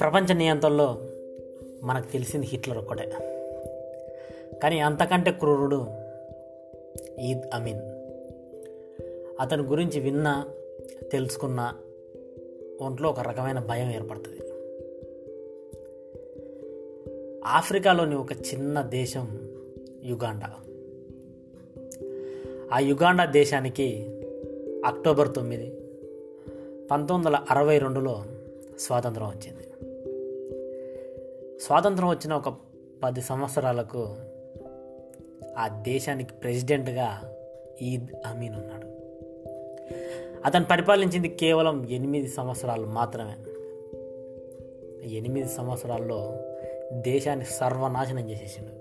ప్రపంచ నియంత్రణలో మనకు తెలిసింది హిట్లర్ ఒక్కటే కానీ అంతకంటే క్రూరుడు ఈద్ అమీన్. అతని గురించి విన్నా తెలుసుకున్న ఒంట్లో ఒక రకమైన భయం ఏర్పడుతుంది. ఆఫ్రికాలోని ఒక చిన్న దేశం యుగాండా. ఆ యుగాండా దేశానికి అక్టోబర్ తొమ్మిది పంతొమ్మిది వందల అరవై రెండులో స్వాతంత్రం వచ్చింది. స్వాతంత్రం వచ్చిన ఒక పది సంవత్సరాలకు ఆ దేశానికి ప్రెసిడెంట్గా ఈద్ అమీన్ ఉన్నాడు. అతను పరిపాలించింది కేవలం ఎనిమిది సంవత్సరాలు మాత్రమే. ఎనిమిది సంవత్సరాల్లో దేశాన్ని సర్వనాశనం చేసేసిండు.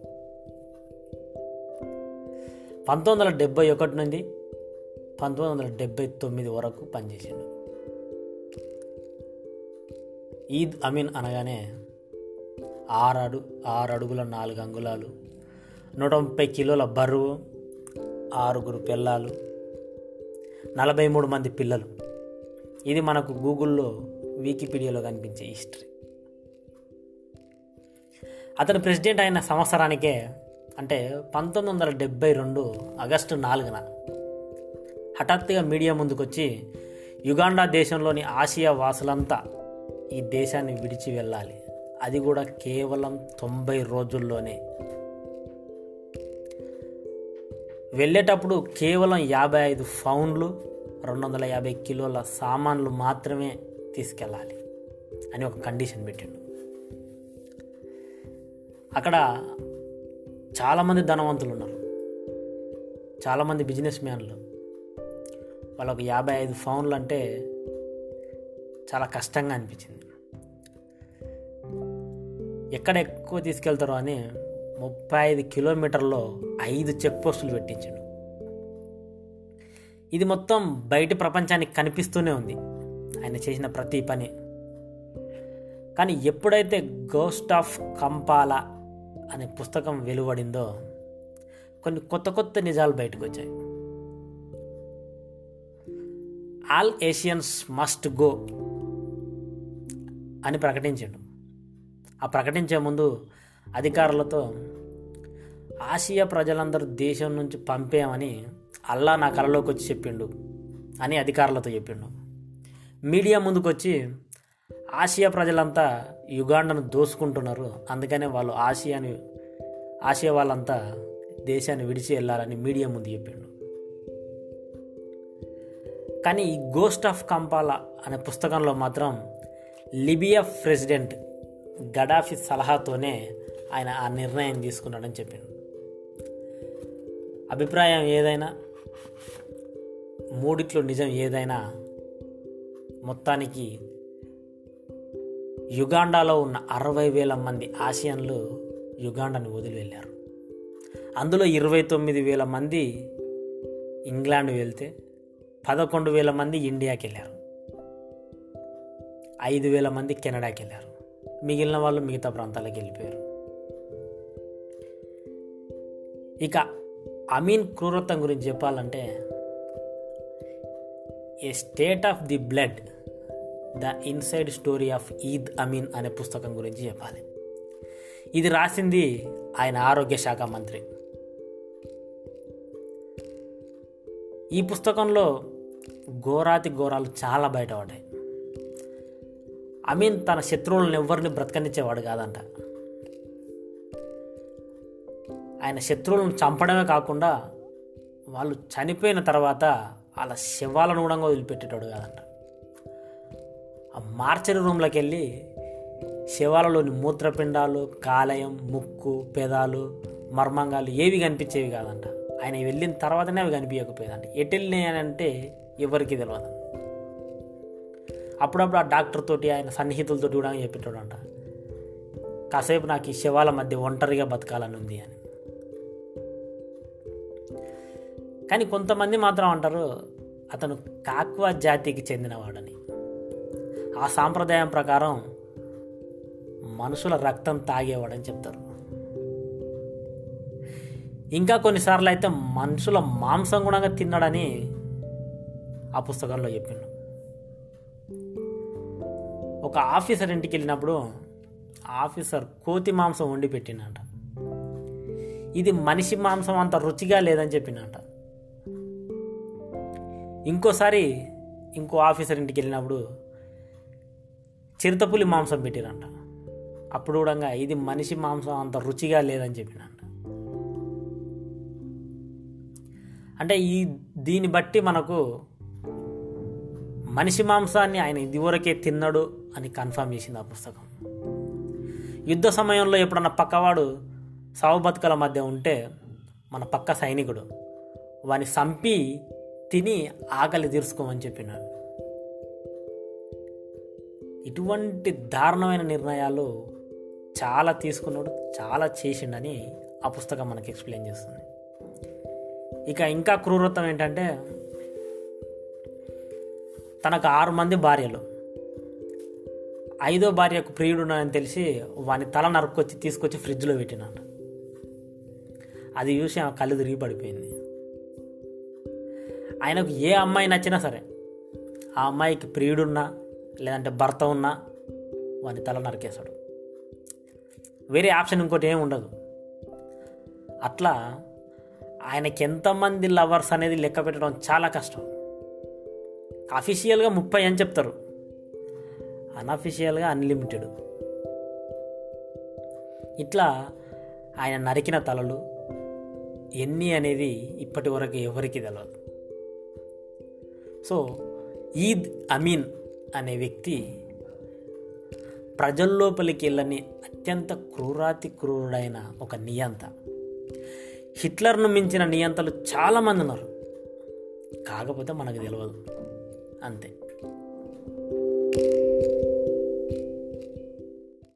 పంతొమ్మిది వందల డెబ్బై ఒకటి నుండి పంతొమ్మిది వందల డెబ్బై తొమ్మిది వరకు పనిచేసిండు. ఈద్ అమీన్ అనగానే ఆరు అడు ఆరు అడుగుల నాలుగు అంగుళాలు నూట ముప్పై కిలోల బరువు ఆరుగురు పిల్లలు నలభై మూడు మంది పిల్లలు. ఇది మనకు గూగుల్లో వికీపీడియాలో కనిపించే హిస్టరీ. అతను ప్రెసిడెంట్ అయిన సంవత్సరానికే అంటే పంతొమ్మిది వందల డెబ్బై రెండు ఆగస్టు నాలుగున హఠాత్తుగా మీడియా ముందుకొచ్చి యుగాండా దేశంలోని ఆసియా వాసులంతా ఈ దేశాన్ని విడిచి వెళ్ళాలి. అది కూడా కేవలం తొంభై రోజుల్లోనే. వెళ్ళేటప్పుడు కేవలం యాభై ఐదు ఫౌండ్లు రెండు వందల యాభై కిలోల సామాన్లు మాత్రమే తీసుకెళ్ళాలి అని ఒక కండిషన్ పెట్టిండు. అక్కడ చాలామంది ధనవంతులు ఉన్నారు చాలామంది బిజినెస్ మ్యాన్లు. వాళ్ళకు యాభై ఐదు ఫౌన్లు అంటే చాలా కష్టంగా అనిపించింది. ఎక్కడ ఎక్కువ తీసుకెళ్తారో అని ముప్పై ఐదు కిలోమీటర్లో ఐదు చెక్ పోస్టులు పెట్టించాడు. ఇది మొత్తం బయట ప్రపంచానికి కనిపిస్తూనే ఉంది. ఆయన చేసిన ప్రతి పని. కానీ ఎప్పుడైతే గోస్ట్ ఆఫ్ కంపాలా అనే పుస్తకం వెలువడిందో కొన్ని కొత్త కొత్త నిజాలు బయటకు వచ్చాయి ఆల్ ఏషియన్స్ మస్ట్ గో అని ప్రకటించాడు. ఆ ప్రకటించే ముందు అధికారులతో ఆసియా ప్రజలందరూ దేశం నుంచి పంపేయమని అల్లా నా కలలోకి వచ్చి చెప్పిండు అని అధికారులతో చెప్పిండు. మీడియా ముందుకొచ్చి ఆసియా ప్రజలంతా యుగాండను దోసుకుంటున్నారు. అందుకనే వాళ్ళు ఆసియాని ఆసియా వాళ్ళంతా దేశాన్ని విడిచి వెళ్ళాలని మీడియా ముందు చెప్పిండు. కానీ ఈ గోస్ట్ ఆఫ్ కంపాలా అనే పుస్తకంలో మాత్రం లిబియా ప్రెసిడెంట్ గడాఫీ సలహాతోనే ఆయన ఆ నిర్ణయం తీసుకున్నాడని చెప్పిండు. అభిప్రాయం ఏదైనా మూడిట్లో నిజం ఏదైనా మొత్తానికి యుగాండాలో ఉన్న అరవై వేల మంది ఆసియన్లు యుగాండాని వదిలి వెళ్ళారు. అందులో ఇరవై తొమ్మిది వేల మంది ఇంగ్లాండ్ వెళ్తే పదకొండు వేల మంది ఇండియాకి వెళ్ళారు. ఐదు వేల మంది కెనడాకి వెళ్ళారు. మిగిలిన వాళ్ళు మిగతా ప్రాంతాలకు వెళ్ళిపోయారు. ఇక అమీన్ క్రూరత్వం గురించి చెప్పాలంటే a state of the blood the inside story of Idi Amin అనే పుస్తకం గురించి చెప్పాలి. ఇది రాసింది ఆయన ఆరోగ్య శాఖ మంత్రి. ఈ పుస్తకంలో ఘోరాతి ఘోరాలు చాలా బయటపడ్డాయి అమీన్ తన శత్రువులను ఎవరిని బ్రతకనిచ్చేవాడు కాదంట. ఆయన శత్రువులను చంపడమే కాకుండా వాళ్ళు చనిపోయిన తర్వాత వాళ్ళ శవాలను కూడా వదిలిపెట్టేటాడు కాదంట. ఆ మార్చరీ రూమ్లోకి వెళ్ళి శవాలలోని మూత్రపిండాలు కాలయం ముక్కు పెదాలు మర్మంగాలు ఏవి కనిపించేవి కాదంట. ఆయన వెళ్ళిన తర్వాతనే అవి కనిపించకపోయేదంట. ఎటు వెళ్ళినాయి అని అంటే ఎవరికి తెలియదు అప్పుడప్పుడు ఆ డాక్టర్ తోటి ఆయన సన్నిహితులతోటి కూడా చెప్పేటోడంట. కాసేపు నాకు ఈ శవాల మధ్య ఒంటరిగా బతకాలని ఉంది అని. కానీ కొంతమంది మాత్రం అంటారు అతను కాక్వా జాతికి చెందినవాడని. ఆ సాంప్రదాయం ప్రకారం మనుషుల రక్తం తాగేవాడని చెప్తారు. ఇంకా కొన్నిసార్లు అయితే మనుషుల మాంసం కూడా తిన్నాడని ఆ పుస్తకంలో చెప్పిండు. ఒక ఆఫీసర్ ఇంటికి వెళ్ళినప్పుడు ఆఫీసర్ కోతి మాంసం వండి పెట్టినంట ఇది మనిషి మాంసం అంత రుచిగా లేదని చెప్పినంట. ఇంకోసారి ఇంకో ఆఫీసర్ ఇంటికి వెళ్ళినప్పుడు చిరుతపులి మాంసం పెట్టిరంట. అప్పుడు కూడా ఇది మనిషి మాంసం అంత రుచిగా లేదని చెప్పినంట. అంటే ఈ దీన్ని బట్టి మనకు మనిషి మాంసాన్ని ఆయన ఇదివరకే తిన్నాడు అని కన్ఫర్మ్ చేసింది ఆ పుస్తకం. యుద్ధ సమయంలో ఎప్పుడన్నా పక్కవాడు సావు బతుకల మధ్య ఉంటే మన పక్క సైనికుడు వాని సంపి తిని ఆకలి తీర్చుకోమని చెప్పినాడు. ఇటువంటి దారుణమైన నిర్ణయాలు చాలా తీసుకున్నాడు చాలా చేసిండని ఆ పుస్తకం మనకి ఎక్స్ప్లెయిన్ చేస్తుంది. ఇక ఇంకా క్రూరత్వం ఏంటంటే తనకు ఆరు మంది భార్యలు. ఐదో భార్యకు ప్రియుడు అని తెలిసి వాని తల నరుక్కొచ్చి తీసుకొచ్చి ఫ్రిడ్జ్లో పెట్టినాడు. అది చూసి ఆమె కళ్ళు తిరిగి పడిపోయింది ఆయనకు ఏ అమ్మాయి నచ్చినా సరే ఆ అమ్మాయికి ప్రియుడున్నా లేదంటే భర్త ఉన్నా వాని తల నరికేశాడు. వేరే ఆప్షన్ ఇంకోటి ఏమి ఉండదు. అట్లా ఆయనకి ఎంతమంది లవర్స్ అనేది లెక్క పెట్టడం చాలా కష్టం. అఫీషియల్గా ముప్పై అని చెప్తారు. అన్అఫీషియల్గా అన్లిమిటెడ్ ఇట్లా ఆయన నరికిన తలలు ఎన్ని అనేది ఇప్పటి వరకు ఎవరికి తెలియదు సో ఈద్ అమీన్ అనే వ్యక్తి ప్రజల్లోపలికి వెళ్ళని అత్యంత క్రూరాతి క్రూరుడైన ఒక నియంత. హిట్లర్ను మించిన నియంతలు చాలామంది ఉన్నారు. కాకపోతే మనకు తెలియదు అంతే